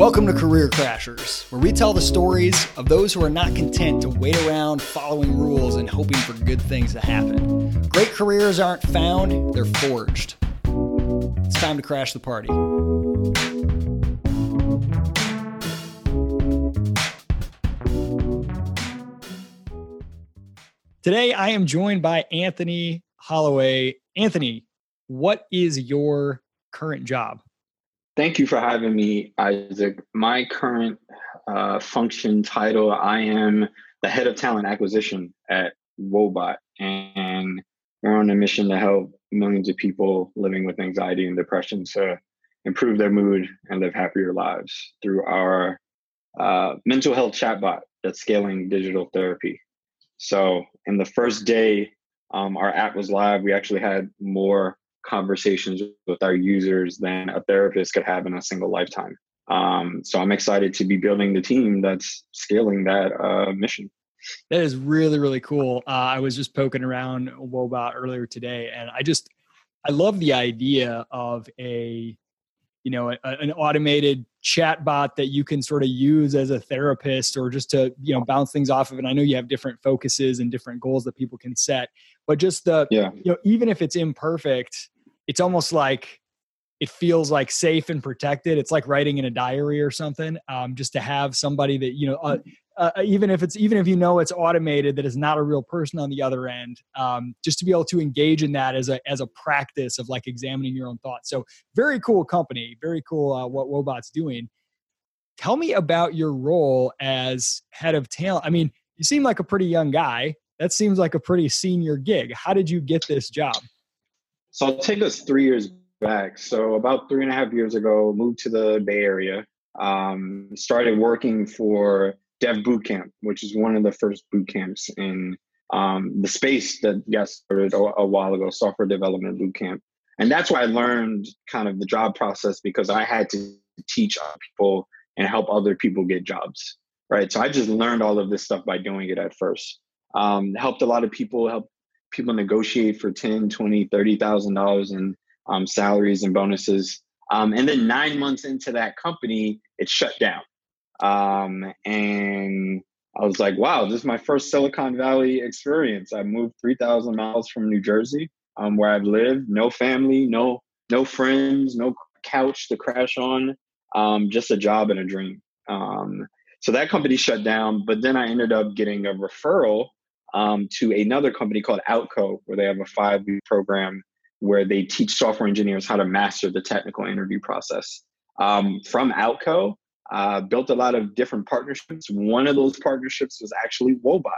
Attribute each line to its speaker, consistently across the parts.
Speaker 1: Welcome to Career Crashers, where we tell the stories of those who are not content to wait around following rules and hoping for good things to happen. Great careers aren't found, they're forged. It's time to crash the party. Today, I am joined by Anthony Holloway. Anthony, what is your current job?
Speaker 2: Thank you for having me, Isaac. My current uh, function title, I am the head of talent acquisition at Woebot, and we're on a mission to help millions of people living with anxiety and depression to improve their mood and live happier lives through our uh, mental health chatbot that's scaling digital therapy. So, in the first day um, our app was live, we actually had more conversations with our users than a therapist could have in a single lifetime. Um, so I'm excited to be building the team that's scaling that uh, mission.
Speaker 1: That is really really cool. Uh, I was just poking around Woebot earlier today, and I just I love the idea of a you know a, an automated chat bot that you can sort of use as a therapist or just to you know bounce things off of and i know you have different focuses and different goals that people can set but just the yeah. you know even if it's imperfect it's almost like it feels like safe and protected it's like writing in a diary or something um, just to have somebody that you know uh, uh, even if it's even if you know it's automated that is not a real person on the other end um, just to be able to engage in that as a as a practice of like examining your own thoughts. So very cool company very cool uh, what Woebot's doing. Tell me about your role as head of talent. I mean you seem like a pretty young guy. That seems like a pretty senior gig. How did you get this job?
Speaker 2: So i'll take us three years back. So about three and a half years ago moved to the bay area. Um, started working for Dev Bootcamp, which is one of the first boot camps in um, the space that got started a, a while ago, software development boot camp. And that's why I learned kind of the job process because I had to teach people and help other people get jobs, right? So I just learned all of this stuff by doing it at first. Um, helped a lot of people, help people negotiate for 10, 20, $30,000 in um, salaries and bonuses. Um, and then nine months into that company, it shut down. Um, and I was like, wow, this is my first Silicon Valley experience. I moved 3,000 miles from New Jersey, um, where I've lived, no family, no no friends, no couch to crash on, um, just a job and a dream. Um, so that company shut down, but then I ended up getting a referral um, to another company called Outco, where they have a five week program where they teach software engineers how to master the technical interview process. Um, from Outco, uh, built a lot of different partnerships. One of those partnerships was actually Woebot.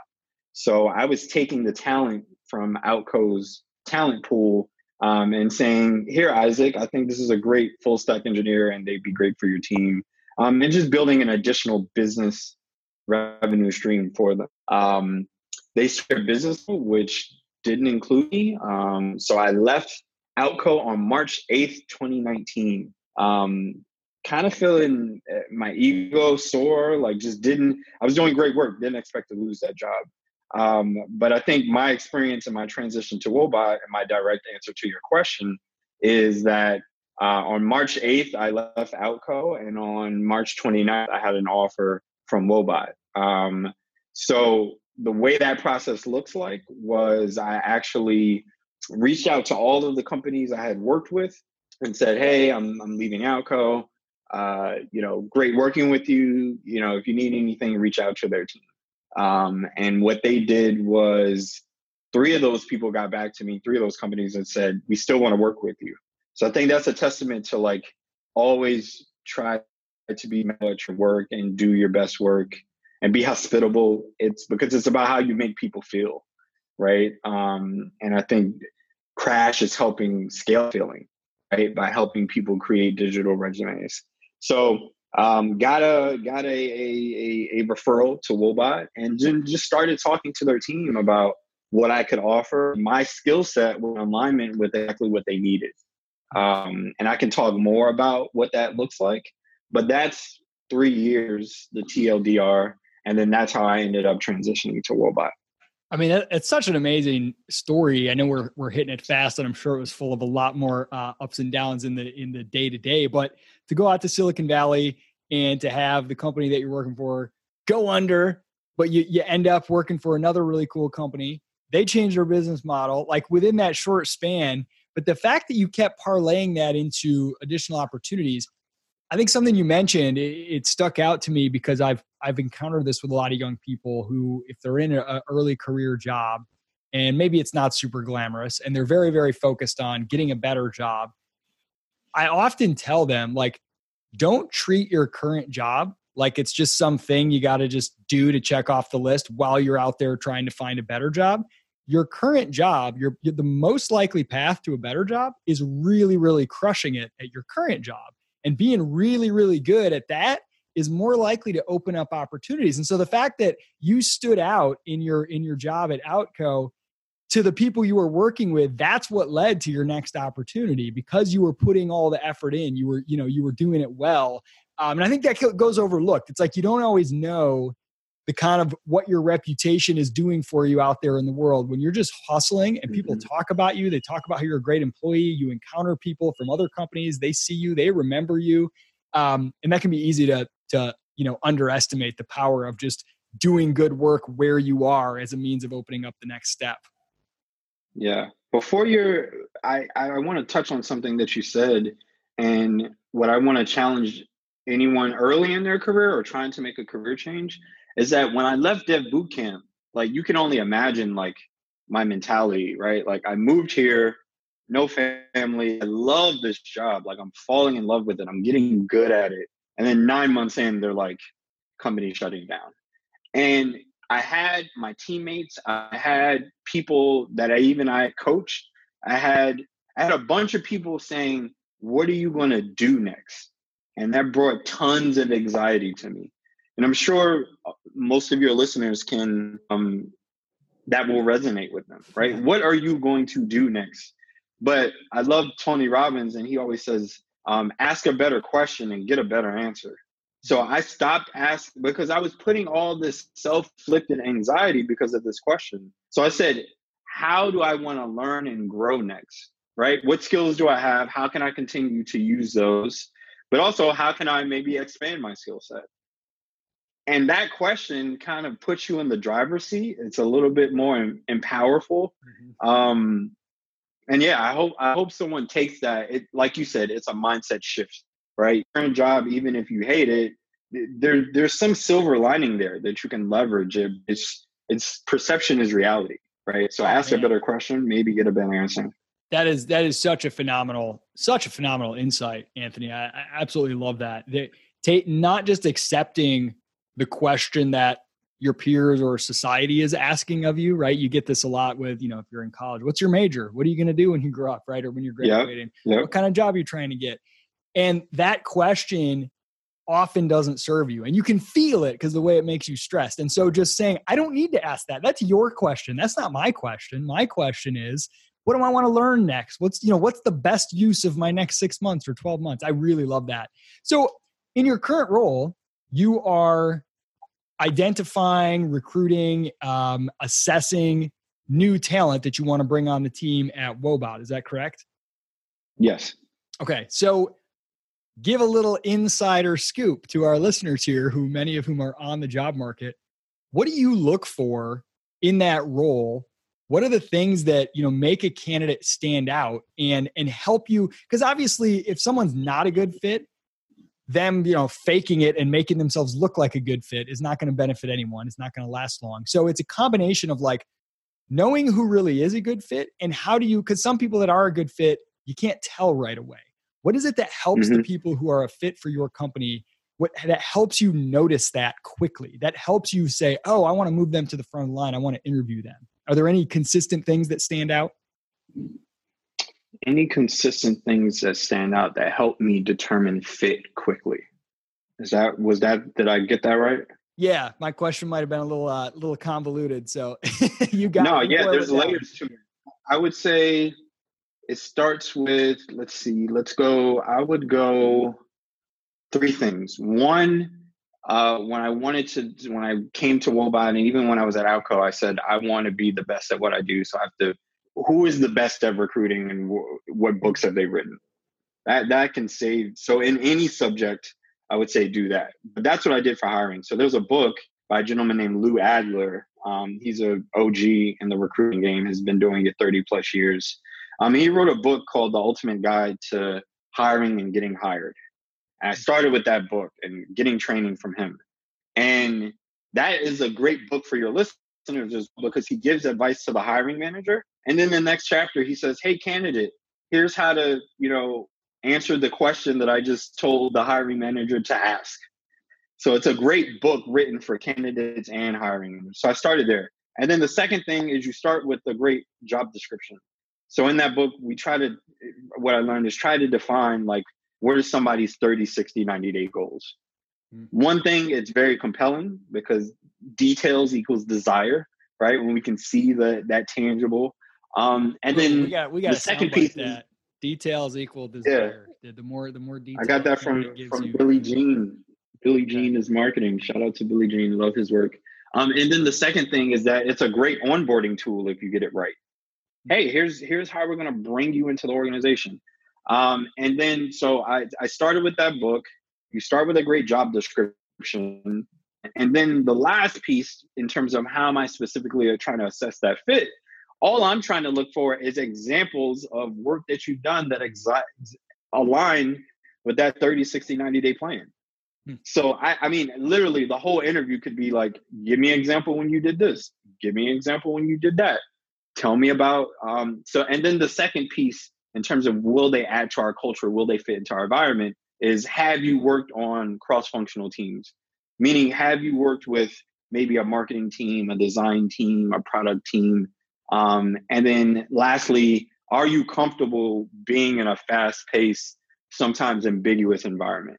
Speaker 2: So I was taking the talent from Outco's talent pool um, and saying, "Here, Isaac, I think this is a great full stack engineer, and they'd be great for your team." Um, and just building an additional business revenue stream for them. Um, they started business, which didn't include me. Um, so I left Outco on March 8th, 2019. Um, kind of feeling eh, my ego sore, like just didn't, I was doing great work, didn't expect to lose that job. Um, but I think my experience and my transition to Woebot and my direct answer to your question is that uh, on March 8th, I left Outco, and on March 29th, I had an offer from Woebot. Um, so the way that process looks like was I actually reached out to all of the companies I had worked with and said, "Hey, I'm I'm leaving Outco. Uh, you know, great working with you. You know, if you need anything, reach out to their team. Um, and what they did was three of those people got back to me, three of those companies and said, we still want to work with you. So I think that's a testament to like always try to be at your work and do your best work and be hospitable. It's because it's about how you make people feel, right? Um, and I think Crash is helping scale feeling, right? By helping people create digital resumes. So um, got a got a, a, a, referral to Woebot and just started talking to their team about what I could offer. My skill set was in alignment with exactly what they needed. Um, and I can talk more about what that looks like. But that's three years, the TLDR, and then that's how I ended up transitioning to Woebot.
Speaker 1: I mean, it's such an amazing story. I know we're we're hitting it fast, and I'm sure it was full of a lot more uh, ups and downs in the in the day to day. But to go out to Silicon Valley and to have the company that you're working for go under, but you, you end up working for another really cool company. They change their business model like within that short span. But the fact that you kept parlaying that into additional opportunities, I think something you mentioned it, it, stuck out to me because I've I've encountered this with a lot of young people who, if they're in an early career job, and maybe it's not super glamorous, and they're very very focused on getting a better job, I often tell them like, don't treat your current job like it's just something you got to just do to check off the list while you're out there trying to find a better job. Your current job your, the most likely path to a better job is really really crushing it at your current job and being really really good at that is more likely to open up opportunities. And so the fact that you stood out in your in your job at outco to the people you were working with that's what led to your next opportunity because you were putting all the effort in. You were you know you were doing it well. Um, and i think that goes overlooked. It's like you don't always know the kind of what your reputation is doing for you out there in the world. When you're just hustling and people mm-hmm. talk about you they talk about how you're a great employee you encounter people from other companies they see you they remember you um, and that can be easy to to you know underestimate the power of just doing good work where you are as a means of opening up the next step
Speaker 2: yeah. Before you're, I, I want to touch on something that you said. And what I want to challenge anyone early in their career or trying to make a career change is that when I left Dev Bootcamp, like you can only imagine like my mentality, right? Like I moved here, no family. I love this job. Like I'm falling in love with it. I'm getting good at it. And then nine months in, they're like, company shutting down. And I had my teammates, I had people that I even I coached. I had I had a bunch of people saying, "What are you going to do next?" And that brought tons of anxiety to me. And I'm sure uh, most of your listeners can um, that will resonate with them, right? What are you going to do next? But I love Tony Robbins, and he always says, um, "Ask a better question and get a better answer." So I stopped asking because I was putting all this self-inflicted anxiety because of this question. So I said, how do I want to learn and grow next? Right? What skills do I have? How can I continue to use those? But also, how can I maybe expand my skill set? And that question kind of puts you in the driver's seat. It's a little bit more empowerful. Mm-hmm. Um, and yeah, I hope I hope someone takes that. It, like you said, it's a mindset shift right? Current job, even if you hate it, there there's some silver lining there that you can leverage. It, it's it's perception is reality, right? So oh, ask man. a better question, maybe get a better answer.
Speaker 1: That is that is such a phenomenal, such a phenomenal insight, Anthony. I, I absolutely love that. That take not just accepting the question that your peers or society is asking of you, right? You get this a lot with, you know, if you're in college, what's your major? What are you going to do when you grow up, right? Or when you're graduating? Yep. Yep. What kind of job are you trying to get? And that question often doesn't serve you. And you can feel it because the way it makes you stressed. And so just saying, I don't need to ask that. That's your question. That's not my question. My question is, what do I want to learn next? What's, you know, what's the best use of my next six months or 12 months? I really love that. So in your current role, you are identifying, recruiting, um, assessing new talent that you want to bring on the team at Woebot. Is that correct?
Speaker 2: Yes.
Speaker 1: Okay. So give a little insider scoop to our listeners here, who many of whom are on the job market. What do you look for in that role? What are the things that you know make a candidate stand out and and help you? Because obviously, if someone's not a good fit, them you know faking it and making themselves look like a good fit is not going to benefit anyone. It's not going to last long. So it's a combination of like knowing who really is a good fit and how do you? Because some people that are a good fit, you can't tell right away what is it that helps mm-hmm. the people who are a fit for your company? What that helps you notice that quickly? That helps you say, "Oh, I want to move them to the front line. I want to interview them." Are there any consistent things that stand out?
Speaker 2: Any consistent things that stand out that help me determine fit quickly? Is that was that? Did I get that right?
Speaker 1: Yeah, my question might have been a little uh, little convoluted. So you got
Speaker 2: no. Yeah, there's layers to it. I would say it starts with let's see let's go i would go three things one uh, when i wanted to when i came to Woebot and even when i was at outco i said i want to be the best at what i do so i have to who is the best at recruiting and what books have they written that that can save so in any subject I would say do that. But that's what I did for hiring. So there's a book by a gentleman named Lou Adler. Um, he's a OG in the recruiting game, has been doing it 30 plus years. Um, he wrote a book called The Ultimate Guide to Hiring and Getting Hired. And I started with that book and getting training from him. And that is a great book for your listeners because he gives advice to the hiring manager. And then the next chapter, he says, Hey, candidate, here's how to, you know, answer the question that I just told the hiring manager to ask. So it's a great book written for candidates and hiring. So I started there. And then the second thing is you start with a great job description. So in that book, we try to, what I learned is try to define like, what are somebody's 30, 60, 90 day goals? Mm-hmm. One thing, it's very compelling because details equals desire, right? When we can see the, that tangible. Um, and then
Speaker 1: we got, we got the second piece that details equal desire. Yeah. The more, the more details.
Speaker 2: I got that from, from you. Billy Gene. Billy Gene is marketing. Shout out to Billy Gene. Love his work. Um, and then the second thing is that it's a great onboarding tool if you get it right. Hey, here's here's how we're gonna bring you into the organization. Um, and then so I, I started with that book. You start with a great job description. And then the last piece, in terms of how am I specifically trying to assess that fit, all I'm trying to look for is examples of work that you've done that exa- align with that 30, 60, 90 day plan. Hmm. So I, I mean, literally the whole interview could be like, give me an example when you did this. Give me an example when you did that. Tell me about um so and then the second piece in terms of will they add to our culture, will they fit into our environment, is have you worked on cross-functional teams? Meaning have you worked with maybe a marketing team, a design team, a product team? Um, and then lastly, are you comfortable being in a fast-paced, sometimes ambiguous environment?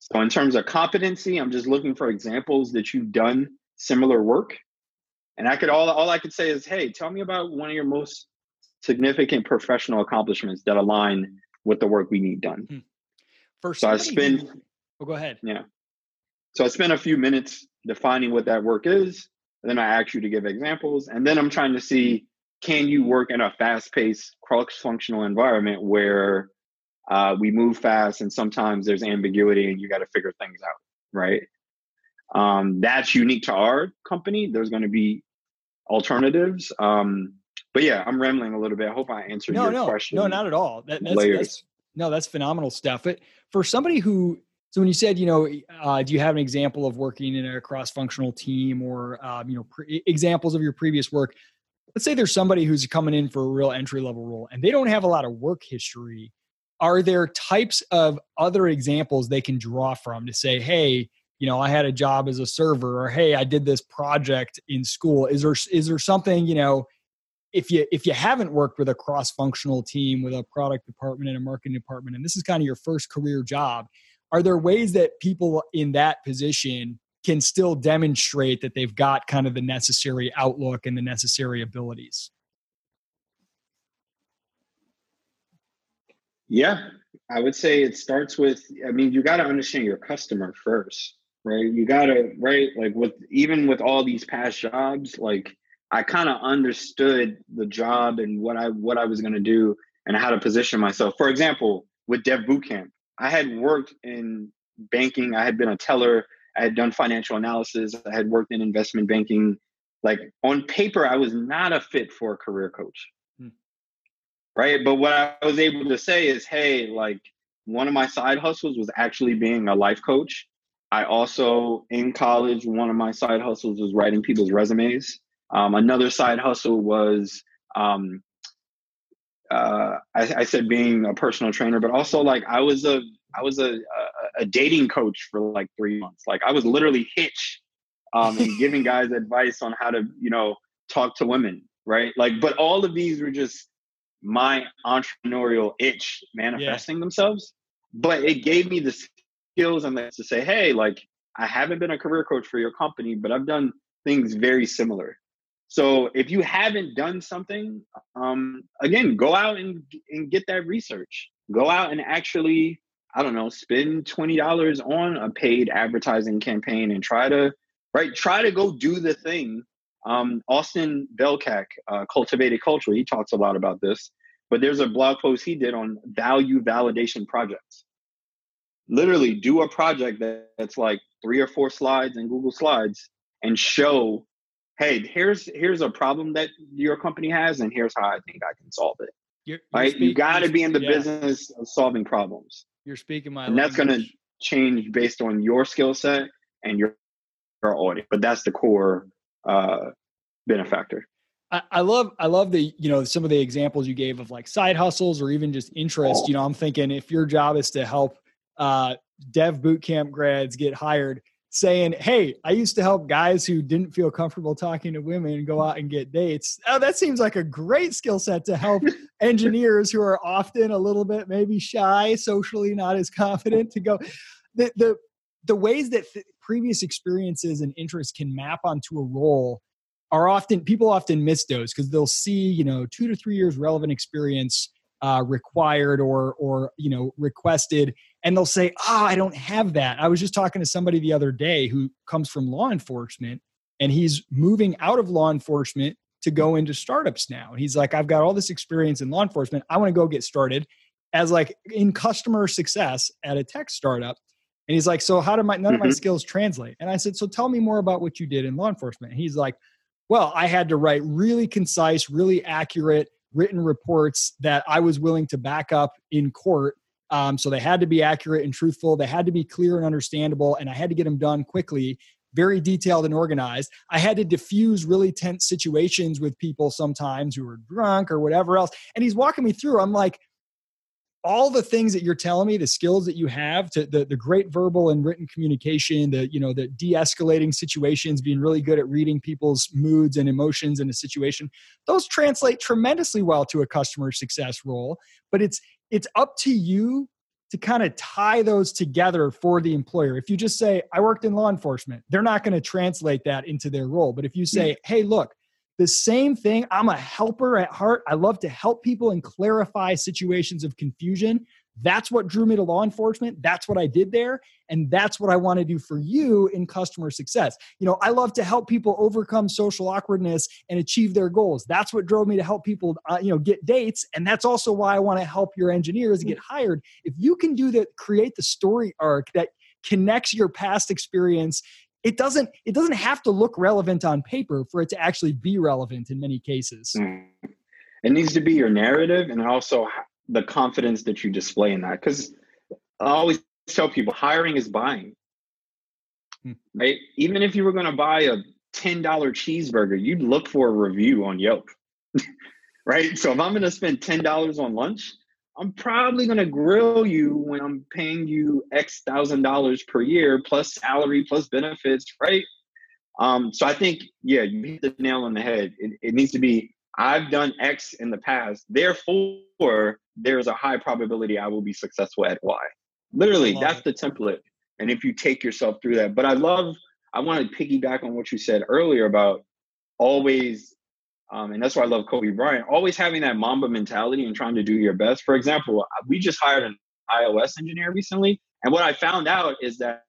Speaker 2: So in terms of competency, I'm just looking for examples that you've done similar work. And I could all all I could say is, hey, tell me about one of your most significant professional accomplishments that align with the work we need done. Hmm.
Speaker 1: First, so I spend. Who, oh, go ahead.
Speaker 2: Yeah. So I spent a few minutes defining what that work is. Then I ask you to give examples, and then I'm trying to see can you work in a fast-paced, cross-functional environment where uh, we move fast and sometimes there's ambiguity and you got to figure things out right? Um, that's unique to our company. There's going to be alternatives. Um, but yeah i'm rambling a little bit. I hope i answered no, your
Speaker 1: no,
Speaker 2: question
Speaker 1: no not at all. That, that's, that's, no that's phenomenal stuff. But for somebody who so when you said you know uh, do you have an example of working in a cross-functional team or um, you know pre- examples of your previous work? Let's say there's somebody who's coming in for a real entry level role and they don't have a lot of work history. Are there types of other examples they can draw from to say hey you know i had a job as a server or hey i did this project in school. Is there is there something you know if you if you haven't worked with a cross functional team with a product department and a marketing department and this is kind of your first career job are there ways that people in that position can still demonstrate that they've got kind of the necessary outlook and the necessary abilities
Speaker 2: Yeah, I would say it starts with, I mean, you got to understand your customer first, right? You got to, right? Like with, even with all these past jobs, like I kind of understood the job and what I, what I was going to do and how to position myself. For example, with Dev Bootcamp, I had worked in banking. I had been a teller. I had done financial analysis. I had worked in investment banking. Like on paper, I was not a fit for a career coach right? But what I was able to say is, hey, like one of my side hustles was actually being a life coach. I also, in college, one of my side hustles was writing people's resumes. Um, another side hustle was, um, uh, I, I, said being a personal trainer, but also like I was a, I was a, a, a dating coach for like three months. Like I was literally Hitch, um, and giving guys advice on how to, you know, talk to women, right? Like, but all of these were just my entrepreneurial itch manifesting yeah. themselves. But it gave me the skills and to say, hey, like I haven't been a career coach for your company, but I've done things very similar. So if you haven't done something, um, again, go out and and get that research. Go out and actually, I don't know, spend twenty dollars on a paid advertising campaign and try to right try to go do the thing um, Austin Belcak, uh, Cultivated Culture, he talks a lot about this, but there's a blog post he did on value validation projects. literally do a project that's like three or four slides in Google Slides and show, hey, here's here's a problem that your company has, and here's how I think I can solve it. You're, you're right? Speaking, you got to be in the yeah. business of solving problems.
Speaker 1: You're speaking my,
Speaker 2: and
Speaker 1: language.
Speaker 2: that's going to change based on your skill set and your your audience. But that's the core uh, benefactor.
Speaker 1: I, I love I love the you know some of the examples you gave of like side hustles or even just interest. You know, I'm thinking if your job is to help uh, dev bootcamp grads get hired, saying, "Hey, I used to help guys who didn't feel comfortable talking to women go out and get dates." Oh, that seems like a great skill set to help engineers who are often a little bit maybe shy, socially not as confident to go. The the the ways that th- previous experiences and interests can map onto a role are often people often miss those because they'll see you know two to three years relevant experience uh, required or or you know requested and they'll say oh i don't have that. I was just talking to somebody the other day who comes from law enforcement and he's moving out of law enforcement to go into startups now. And he's like i've got all this experience in law enforcement. I want to go get started as like in customer success at a tech startup. And he's like so how do my none of my mm-hmm. skills translate? And i said so tell me more about what you did in law enforcement. And he's like well, I had to write really concise, really accurate written reports that I was willing to back up in court. Um, so they had to be accurate and truthful. They had to be clear and understandable, and I had to get them done quickly, very detailed and organized. I had to diffuse really tense situations with people sometimes who were drunk or whatever else. And he's walking me through. I'm like, all the things that you're telling me the skills that you have to the, the great verbal and written communication the you know the de-escalating situations being really good at reading people's moods and emotions in a situation those translate tremendously well to a customer success role but it's it's up to you to kind of tie those together for the employer if you just say i worked in law enforcement they're not going to translate that into their role but if you say mm. hey look the same thing. I'm a helper at heart. I love to help people and clarify situations of confusion. That's what drew me to law enforcement. That's what I did there. And that's what I want to do for you in customer success. You know, I love to help people overcome social awkwardness and achieve their goals. That's what drove me to help people, uh, you know, get dates. And that's also why I want to help your engineers get hired. If you can do that, create the story arc that connects your past experience it doesn't it doesn't have to look relevant on paper for it to actually be relevant in many cases mm.
Speaker 2: it needs to be your narrative and also the confidence that you display in that because i always tell people hiring is buying hmm. right even if you were going to buy a $10 cheeseburger you'd look for a review on yelp right so if i'm going to spend $10 on lunch I'm probably going to grill you when I'm paying you X thousand dollars per year plus salary plus benefits, right? Um, so I think, yeah, you hit the nail on the head. It, it needs to be I've done X in the past, therefore, there's a high probability I will be successful at Y. Literally, that's the template. And if you take yourself through that, but I love, I want to piggyback on what you said earlier about always um, and that's why I love Kobe Bryant. Always having that Mamba mentality and trying to do your best. For example, we just hired an iOS engineer recently, and what I found out is that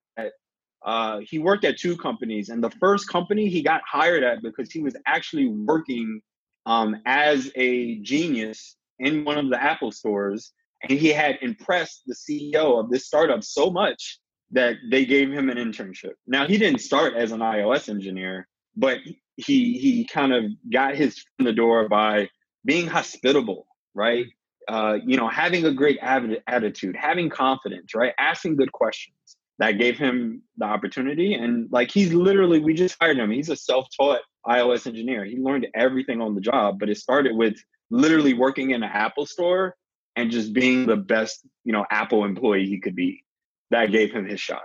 Speaker 2: uh, he worked at two companies, and the first company he got hired at because he was actually working um, as a genius in one of the Apple stores, and he had impressed the CEO of this startup so much that they gave him an internship. Now he didn't start as an iOS engineer, but he he kind of got his in the door by being hospitable, right? Uh, you know, having a great attitude, having confidence, right? Asking good questions. That gave him the opportunity, and like he's literally, we just hired him. He's a self-taught iOS engineer. He learned everything on the job, but it started with literally working in an Apple store and just being the best, you know, Apple employee he could be. That gave him his shot.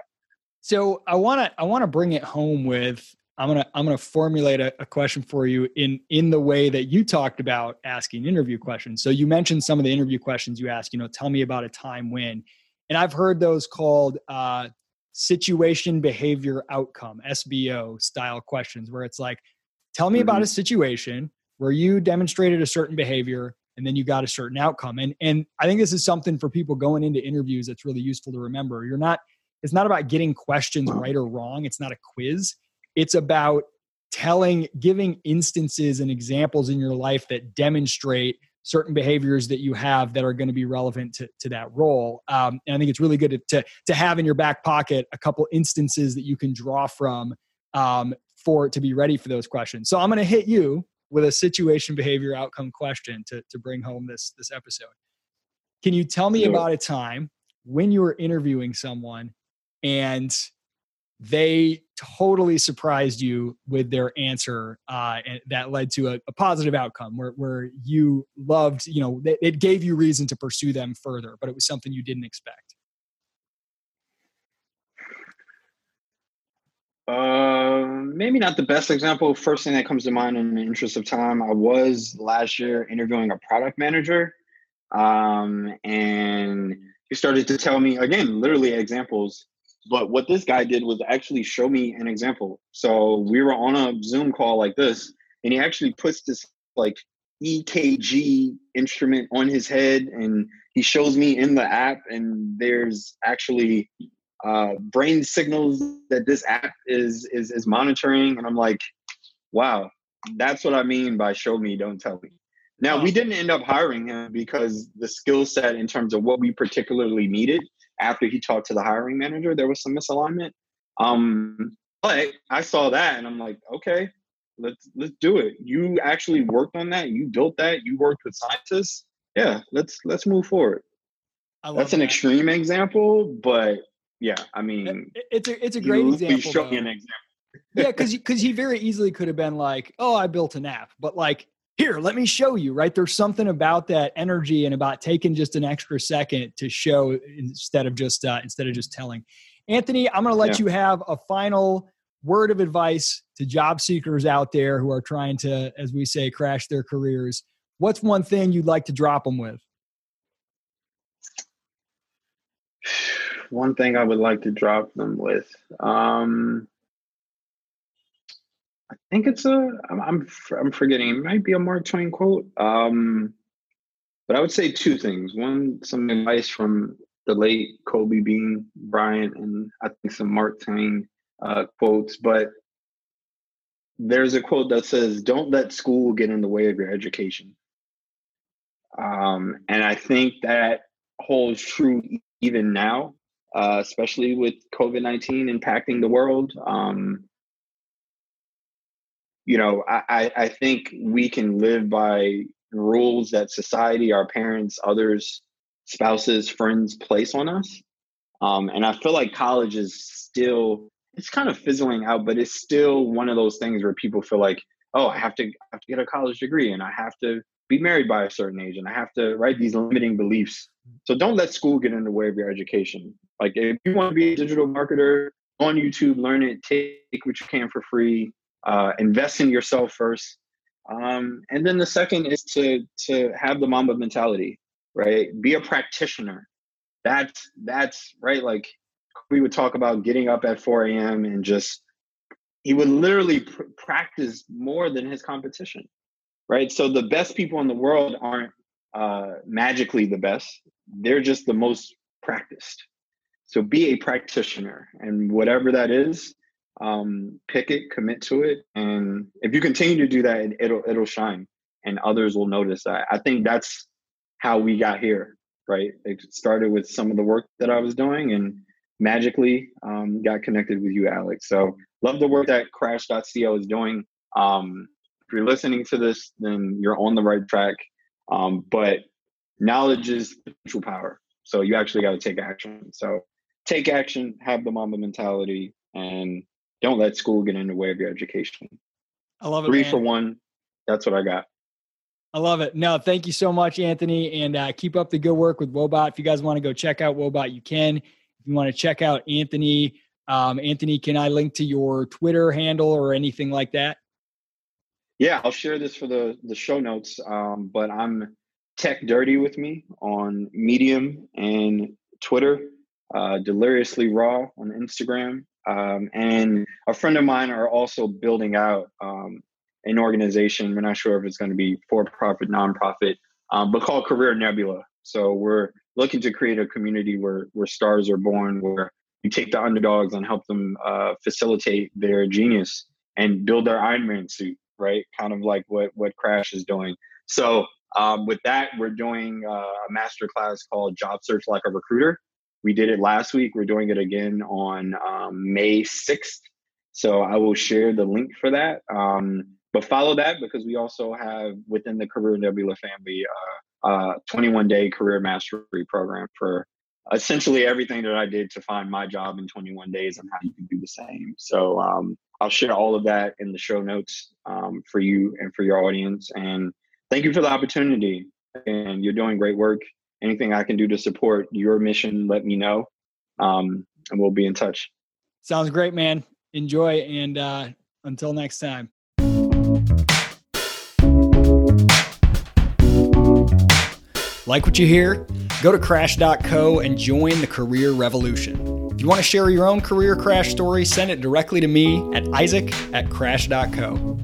Speaker 1: So I want to I want to bring it home with I'm gonna I'm gonna formulate a, a, question for you in in the way that you talked about asking interview questions. So you mentioned some of the interview questions you ask. You know, tell me about a time when, and I've heard those called uh, situation behavior outcome SBO style questions, where it's like, tell me mm-hmm. about a situation where you demonstrated a certain behavior and then you got a certain outcome. And and I think this is something for people going into interviews that's really useful to remember. You're not. It's not about getting questions right or wrong. It's not a quiz it's about telling, giving instances and examples in your life that demonstrate certain behaviors that you have that are going to be relevant to, to that role. Um, and I think it's really good to, to, to have in your back pocket a couple instances that you can draw from um, for to be ready for those questions. So I'm going to hit you with a situation behavior outcome question to, to bring home this, this episode. Can you tell me about a time when you were interviewing someone and they totally surprised you with their answer uh, and that led to a, a, positive outcome where, where you loved you know it, it gave you reason to pursue them further but it was something you didn't expect
Speaker 2: uh, maybe not the best example first thing that comes to mind in the interest of time i was last year interviewing a product manager um, and he started to tell me again literally examples but what this guy did was actually show me an example. So we were on a Zoom call like this, and he actually puts this like EKG instrument on his head, and he shows me in the app, and there's actually uh, brain signals that this app is is is monitoring, and I'm like, wow, that's what I mean by show me, don't tell me. Now we didn't end up hiring him because the skill set in terms of what we particularly needed after he talked to the hiring manager, there was some misalignment. Um, but I saw that and I'm like, okay, let's let's do it. You actually worked on that. You built that. You worked with scientists. Yeah, let's let's move forward. That's an that. extreme example, but yeah, I mean,
Speaker 1: it's a it's a great example. Show me an example. yeah, because because he very easily could have been like, oh, I built an app, but like here let me show you right there's something about that energy and about taking just an extra second to show instead of just uh, instead of just telling anthony i'm going to let yeah. you have a final word of advice to job seekers out there who are trying to as we say crash their careers what's one thing you'd like to drop them with
Speaker 2: one thing i would like to drop them with um I think it's a. I'm I'm, I'm forgetting. It might be a Mark Twain quote. Um, but I would say two things. One, some advice from the late Kobe Bean Bryant, and I think some Mark Twain uh, quotes. But there's a quote that says, "Don't let school get in the way of your education." Um, and I think that holds true even now, uh, especially with COVID nineteen impacting the world. Um, you know, I, I think we can live by rules that society, our parents, others, spouses, friends place on us. Um, and I feel like college is still it's kind of fizzling out, but it's still one of those things where people feel like, oh, I have to I have to get a college degree and I have to be married by a certain age and I have to write these limiting beliefs. So don't let school get in the way of your education. Like if you want to be a digital marketer, on YouTube, learn it, take what you can for free, uh, invest in yourself first. Um, and then the second is to to have the Mamba mentality, right? Be a practitioner. That's that's right. Like we would talk about getting up at 4 a.m. and just he would literally pr- practice more than his competition, right? So the best people in the world aren't uh, magically the best; they're just the most practiced. So be a practitioner, and whatever that is, um, pick it, commit to it, and if you continue to do that, it'll it'll shine, and others will notice that. I think that's how we got here, right? It started with some of the work that I was doing, and magically um, got connected with you, Alex. So love the work that Crash.co is doing. Um, if you're listening to this, then you're on the right track. Um, but knowledge is true power. So you actually got to take action. So take action, have the Mamba mentality, and don't let school get in the way of your education.
Speaker 1: I love it.
Speaker 2: Three
Speaker 1: man.
Speaker 2: for one. That's what I got.
Speaker 1: I love it. No, thank you so much, Anthony, and uh, keep up the good work with Woebot. If you guys want to go check out Woebot, you can. If you want to check out Anthony, um, Anthony, can I link to your Twitter handle or anything like that?
Speaker 2: Yeah, I'll share this for the the show notes. Um, but I'm Tech Dirty with me on Medium and Twitter, uh, Deliriously Raw on Instagram, um, and a friend of mine are also building out um, an organization. We're not sure if it's going to be for profit, nonprofit, um, but called Career Nebula. So we're looking to create a community where where stars are born, where you take the underdogs and help them uh, facilitate their genius and build their Iron Man suit, right? Kind of like what what Crash is doing. So Um, with that, we're doing uh, a master class called Job Search Like a Recruiter. We did it last week. We're doing it again on um, May 6th. So I will share the link for that. Um, but follow that because we also have within the Career Nebula family uh, uh, 21 day career mastery program for essentially everything that I did to find my job in 21 days and how you can do the same. So um, I'll share all of that in the show notes um, for you and for your audience. And thank you for the opportunity. And you're doing great work. Anything I can do to support your mission, let me know. Um, and we'll be in touch.
Speaker 1: Sounds great, man. Enjoy. And uh, until next time. Like what you hear? Go to crash.co and join the career revolution. If you want to share your own career crash story, send it directly to me at isaac at crash.co.